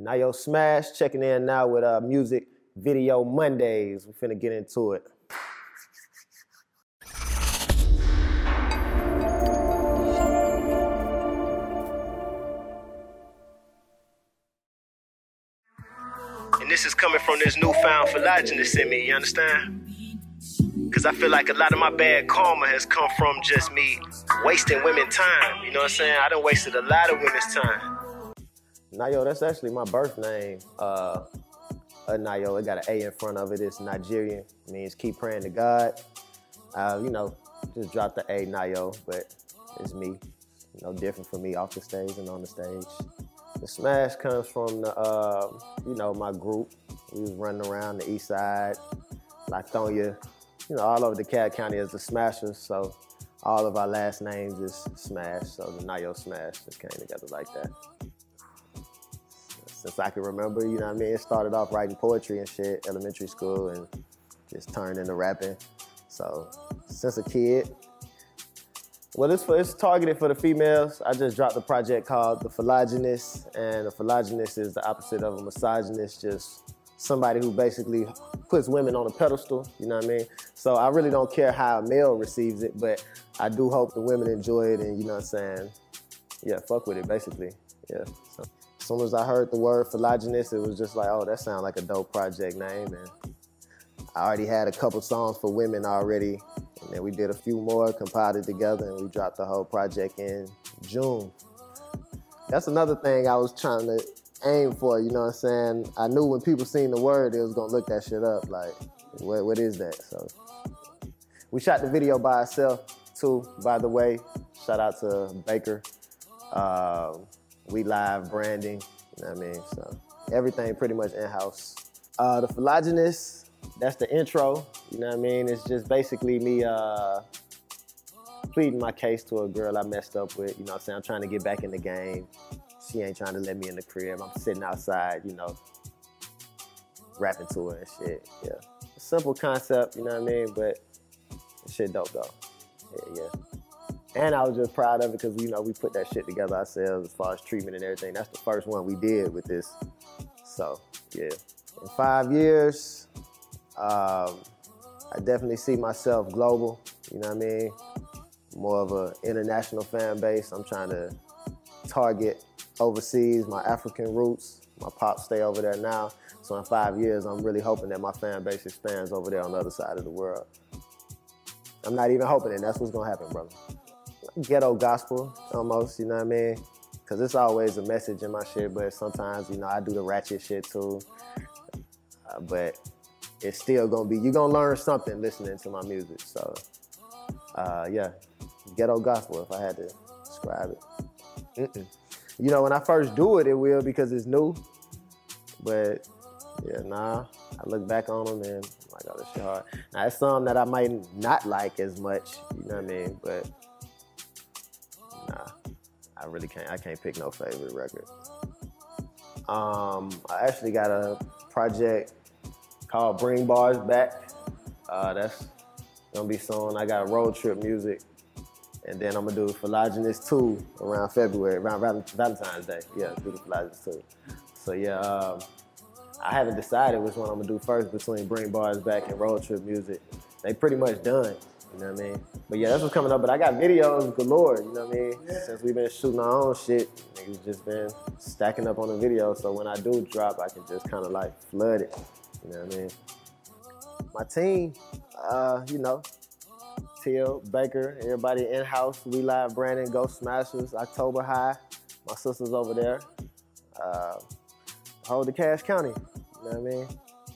Nayo Smash checking in now with uh, Music Video Mondays. We finna get into it. And this is coming from this newfound philogyny in me, you understand? Cause I feel like a lot of my bad karma has come from just me wasting women time. You know what I'm saying? I done wasted a lot of women's time. Nayo, that's actually my birth name. Uh, uh Nayo, it got an A in front of it. It's Nigerian. It means keep praying to God. Uh, you know, just drop the A Nayo, but it's me. No different from me off the stage and on the stage. The smash comes from the, uh, you know, my group. We was running around the east side, Lithonia, you know, all over DeKalb County as the Smashers. So all of our last names is Smash. So the Nayo Smash just came together like that. Since I can remember, you know what I mean? It started off writing poetry and shit, elementary school, and just turned into rapping. So since a kid, well, it's, for, it's targeted for the females. I just dropped a project called The Phylogynist, and a phylogynist is the opposite of a misogynist, just somebody who basically puts women on a pedestal, you know what I mean? So I really don't care how a male receives it, but I do hope the women enjoy it and you know what I'm saying? Yeah, fuck with it basically. Yeah. So soon as I heard the word phylogynist, it was just like, oh, that sounds like a dope project name. And I already had a couple songs for women already. And then we did a few more, compiled it together, and we dropped the whole project in June. That's another thing I was trying to aim for, you know what I'm saying? I knew when people seen the word, they was gonna look that shit up. Like, what, what is that? So we shot the video by ourselves too, by the way. Shout out to Baker. Uh, we live branding, you know what I mean? So everything pretty much in-house. Uh, the phylogynist, that's the intro, you know what I mean? It's just basically me uh, pleading my case to a girl I messed up with, you know what I'm saying? I'm trying to get back in the game. She ain't trying to let me in the crib. I'm sitting outside, you know, rapping to her and shit. Yeah. Simple concept, you know what I mean? But shit dope though. Yeah, yeah. And I was just proud of it because you know we put that shit together ourselves as far as treatment and everything. That's the first one we did with this. So yeah. In five years, um, I definitely see myself global. You know what I mean? More of an international fan base. I'm trying to target overseas, my African roots. My pops stay over there now. So in five years, I'm really hoping that my fan base expands over there on the other side of the world. I'm not even hoping. That's what's gonna happen, brother. Ghetto gospel, almost. You know what I mean? Cause it's always a message in my shit, but sometimes, you know, I do the ratchet shit too. Uh, but it's still gonna be. You're gonna learn something listening to my music. So, uh, yeah, ghetto gospel. If I had to describe it. Mm-mm you know, when I first do it, it will because it's new. But yeah, nah, I look back on them and I'm like, oh, this shit hard. Now, it's some that I might not like as much, you know what I mean? But I really can't, I can't pick no favorite record. Um, I actually got a project called Bring Bars Back. Uh, that's gonna be soon. I got road trip music and then I'm gonna do Phylogynist 2 around February, around Valentine's Day. Yeah, do the Phylogynist 2. So yeah, um, I haven't decided which one I'm gonna do first between Bring Bars Back and Road Trip Music. They pretty much done, you know what I mean? But yeah, that's what's coming up. But I got videos galore, you know what I mean? Yeah. Since we've been shooting our own shit, niggas just been stacking up on the video. So when I do drop, I can just kind of like flood it, you know what I mean? My team, uh, you know, Till, Baker, everybody in house. We live Brandon, Ghost Smashers, October High. My sister's over there. Uh, hold the Cash County. You know what I mean?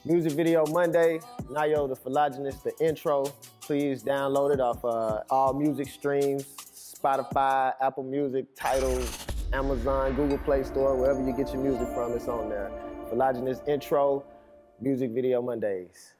Music video Monday. Nayo the Phylogynist, the intro. Please download it off uh, all music streams, Spotify, Apple Music, Tidal, Amazon, Google Play Store, wherever you get your music from, it's on there. Phylogynist intro, music video Mondays.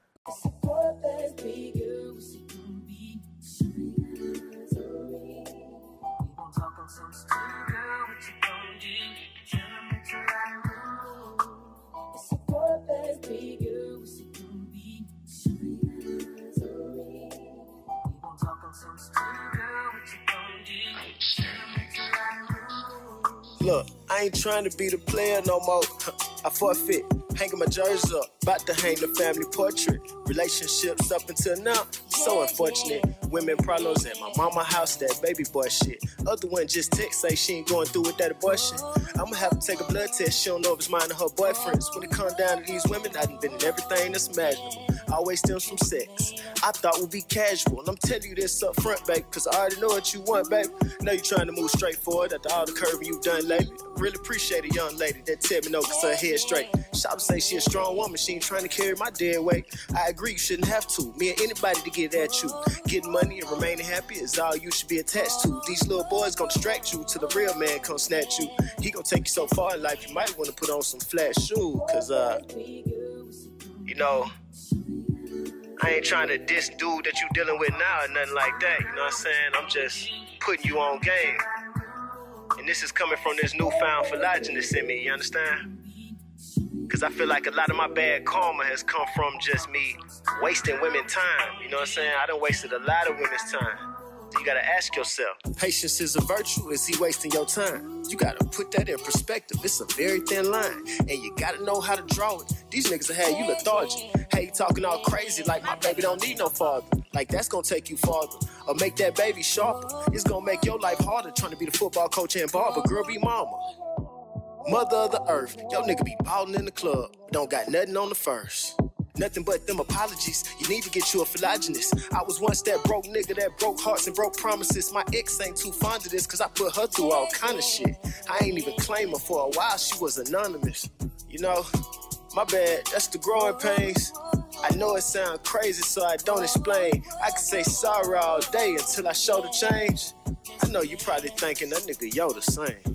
Look, I ain't trying to be the player no more. I forfeit, hanging my jersey up, about to hang the family portrait. Relationships up until now, so unfortunate. Women problems at my mama house, that baby boy shit. Other one just text say she ain't going through with that abortion. I'ma have to take a blood test. She don't know if it's mine or her boyfriend's. When it comes down to these women, I done been in everything that's imaginable. Always stems from sex. I thought would be casual, and I'm telling you this up front, babe, cause I already know what you want, babe. Now you're trying to move straight forward after all the curving you've done lately. Really appreciate a young lady that tell me no, cause her head straight. Shop to say she a strong woman, she ain't trying to carry my dead weight. I agree, you shouldn't have to. Me and anybody to get at you. Getting money and remaining happy is all you should be attached to. These little boys gonna distract you till the real man come snatch you. He gonna take you so far in life, you might wanna put on some flat shoes, cause uh, you know. I ain't trying to diss dude that you dealing with now or nothing like that. You know what I'm saying? I'm just putting you on game. And this is coming from this newfound philogyny in me, you understand? Cause I feel like a lot of my bad karma has come from just me wasting women time. You know what I'm saying? I done wasted a lot of women's time. You gotta ask yourself, patience is a virtue, is he wasting your time? You gotta put that in perspective. It's a very thin line, and you gotta know how to draw it. These niggas have you lethargic. Hey, talking all crazy like my baby don't need no father. Like that's gonna take you farther, or make that baby sharper. It's gonna make your life harder trying to be the football coach and barber. Girl, be mama. Mother of the earth, yo nigga be ballin' in the club, don't got nothing on the first. Nothing but them apologies. You need to get you a phylogynist. I was once that broke nigga that broke hearts and broke promises. My ex ain't too fond of this cause I put her through all kind of shit. I ain't even claim her for a while, she was anonymous. You know, my bad, that's the growing pains. I know it sounds crazy, so I don't explain. I can say sorry all day until I show the change. I know you probably thinking that nigga yo the same.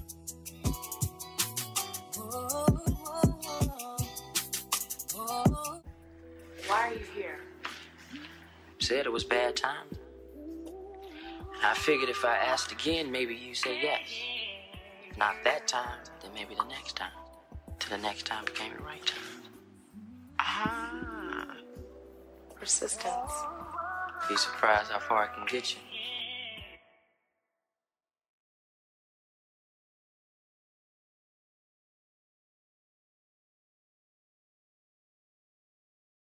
Said it was bad time. I figured if I asked again, maybe you say yes. Not that time, then maybe the next time. Till the next time became the right time. Ah. Persistence. Be surprised how far I can get you.